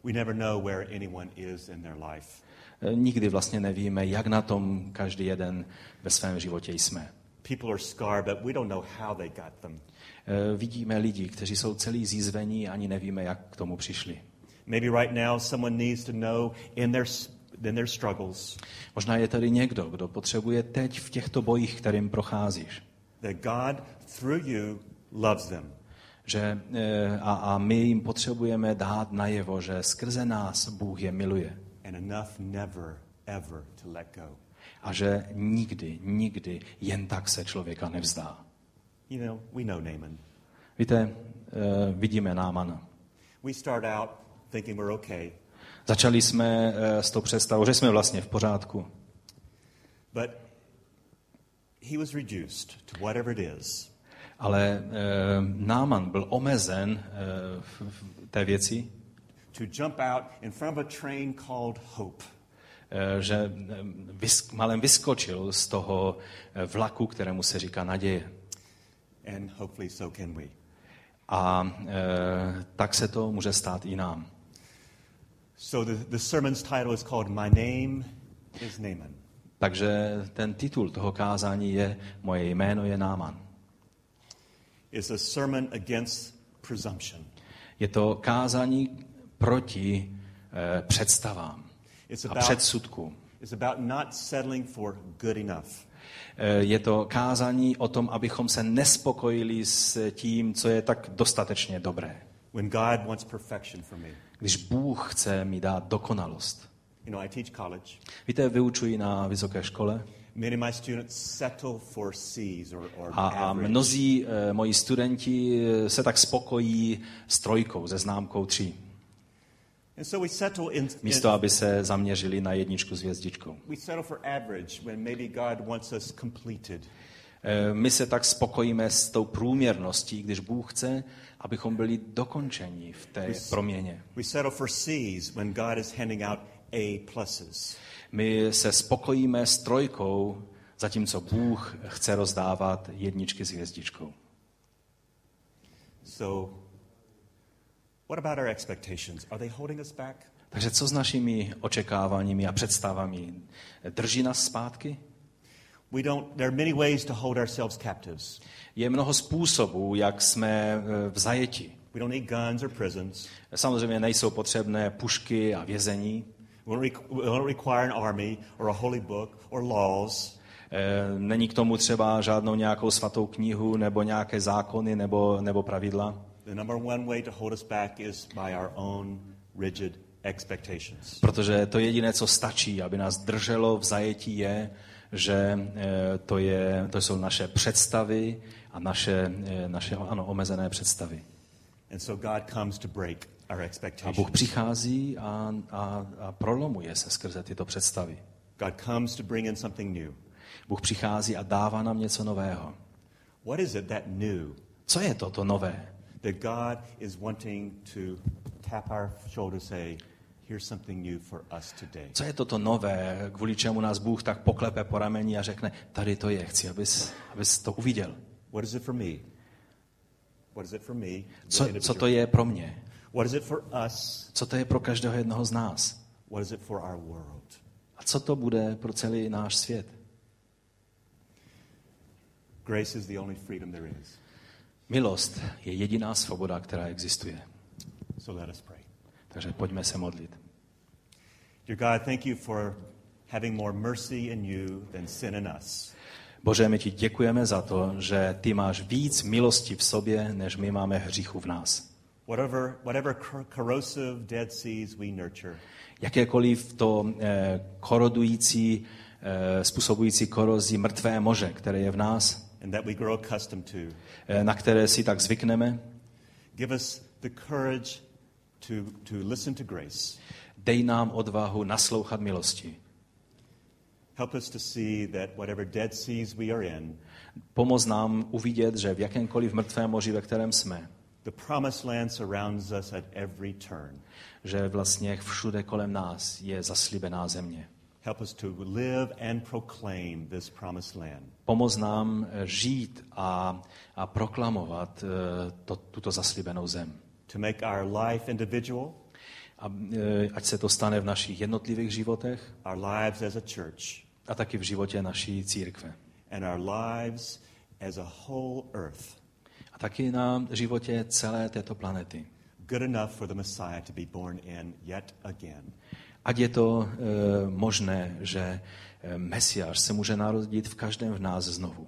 We never know where anyone is in their life. E, Nikdy vlastně nevíme, jak na tom každý jeden ve svém životě jsme. People are scarred, but we don't know how they got them. E, Vidíme lidi, kteří jsou celý zízvení ani nevíme, jak k tomu přišli. Maybe right now someone needs to know in their, in their struggles Možná je tady někdo, kdo potřebuje teď v těchto bojích, kterým procházíš, that God, through you, loves them. Že e, a, a my jim potřebujeme dát najevo, že skrze nás Bůh je miluje. and enough never, ever to let go. A že nikdy, nikdy jen tak se člověka nevzdá. You know, we know Naaman. Víte, e, vidíme Námana. We start out thinking we're okay, Začali jsme eh, s tou představou, že jsme vlastně v pořádku. but he was reduced to whatever it is. Ale e, Náman byl omezen e, v, v té věci, To jump out in front of a train called hope. e, že e, vys, malem vyskočil z toho vlaku, kterému se říká naděje. And hopefully so can we. A e, tak se to může stát i nám. So the, the sermon's title is called My Name is Naaman. Takže ten titul toho kázání je Moje jméno je Náman. It's a sermon against presumption. Je to kázání proti e, představám It's a about, předsudkům. it's about not settling for good enough. E, Je to kázání o tom, abychom se nespokojili s tím, co je tak dostatečně dobré. When God wants perfection for me. Když Bůh chce mi dát dokonalost. You know, I teach college. Víte, vyučuji na vysoké škole Many of my students settle for C's or, or a, a average. mnozí e, moji studenti eh, se tak spokojí s trojkou, se známkou tří, And so we settle in, in místo aby se zaměřili na jedničku s hvězdičkou. we settle for average when maybe God wants us completed. E, My se tak spokojíme s tou průměrností, když Bůh chce, abychom byli dokončeni v té proměně. We settle for C's when God is handing out A pluses. My se spokojíme s trojkou, zatímco Bůh chce rozdávat jedničky s hvězdičkou. So, what about our expectations? Are they holding us back? Takže co s našimi očekáváními a představami? Drží nás zpátky? We don't, there are many ways to hold ourselves captives. Je mnoho způsobů, jak jsme e, v zajetí. We don't need guns or prisons. Samozřejmě nejsou potřebné pušky a vězení. We don't, requ- we don't require an army or a holy book or laws. Není k tomu třeba žádnou nějakou svatou knihu nebo nějaké zákony nebo, nebo pravidla. The number one way to hold us back is by our own rigid expectations. Protože to jediné, co stačí, aby nás drželo v zajetí, je, že eh, to, je, to jsou naše představy a naše, eh, naše ano, omezené představy. And so God comes to break A. Bůh přichází a, a, a prolomuje se skrze tyto představy. God comes to bring in something new. Bůh přichází a dává nám něco nového. What is it that new Co je toto nové? that God is wanting to tap our shoulder, say, here's something new for us today? Co je toto nové, kvůli čemu nás Bůh tak poklepe po rameni a řekne, tady to je, chci, abys, abys to uviděl. What is it for me? What is it for me? Co, co to je pro mě? What is it for us? Co to je pro každého jednoho z nás? What is it for our world? A co to bude pro celý náš svět? Grace is the only freedom there is. Milost je jediná svoboda, která existuje. So let us pray. Takže pojďme se modlit. Dear God, thank you for having more mercy in you than sin in us. Bože, my ti děkujeme za to, že ty máš víc milosti v sobě, než my máme hříchu v nás. Whatever, whatever cor- corrosive dead seas we nurture, Jakékoliv to eh, korodující, eh, způsobující korozi mrtvé moře, které je v nás, and that we grow accustomed to, eh, na které si tak zvykneme, give us the courage to, to listen to grace. dej nám odvahu naslouchat milosti. Help us to see that whatever dead seas we are in, Pomoz nám uvidět, že v jakémkoliv mrtvém moři, ve kterém jsme, the promised land surrounds us at every turn. že vlastně všude kolem nás je zaslíbená země. Help us to live and proclaim this promised land. Pomoz nám eh, žít a, a proklamovat eh, to, tuto zaslíbenou zem. To make our life individual, A, eh, ať se to stane v našich jednotlivých životech our lives as a church, a taky v životě naší církve. and our lives as a whole earth, taky na životě celé této planety. good enough for the Messiah to be born in yet again. Ať je to e, možné, že e, Mesiáš se může narodit v každém v nás znovu.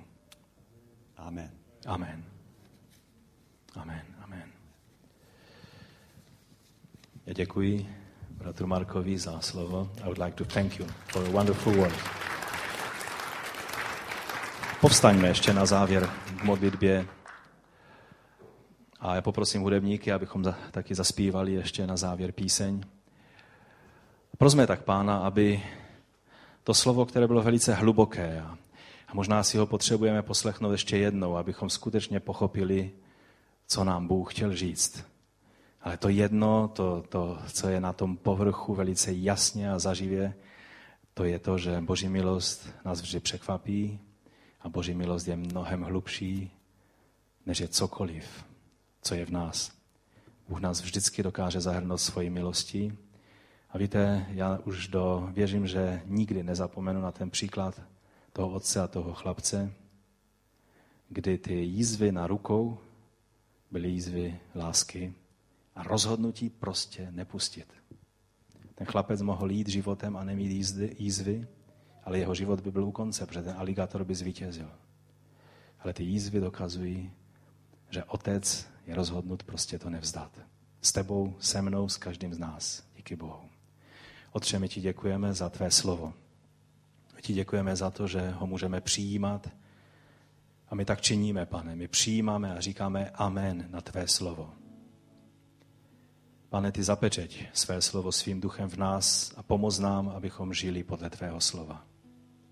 Amen. Amen. Amen. Amen. Já děkuji bratru Markovi za slovo. I would like to thank you for a wonderful word. Povstaňme ještě na závěr k modlitbě A já poprosím hudebníky, abychom taky zaspívali ještě na závěr píseň. Prosme tak pána, aby to slovo, které bylo velice hluboké a, a možná si ho potřebujeme poslechnout ještě jednou, abychom skutečně pochopili, co nám Bůh chtěl říct. Ale to jedno, to, to, co je na tom povrchu velice jasně a zaživě, to je to, že Boží milost nás vždy překvapí a Boží milost je mnohem hlubší, než je cokoliv, co je v nás. Bůh nás vždycky dokáže zahrnout svojí milostí. A víte, já už do, věřím, že nikdy nezapomenu na ten příklad toho otce a toho chlapce, kdy ty jízvy na rukou byly jízvy lásky a rozhodnutí prostě nepustit. Ten chlapec mohl jít životem a nemít jízdy, jízvy, ale jeho život by byl u konce, protože ten aligátor by zvítězil. Ale ty jízvy dokazují, že otec je rozhodnut prostě to nevzdat. S tebou, se mnou, s každým z nás. Díky Bohu. Otče, my ti děkujeme za tvé slovo. My ti děkujeme za to, že ho můžeme přijímat. A my tak činíme, pane. My přijímáme a říkáme amen na tvé slovo. Pane, ty zapečeť své slovo svým duchem v nás a pomoz nám, abychom žili podle tvého slova.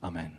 Amen.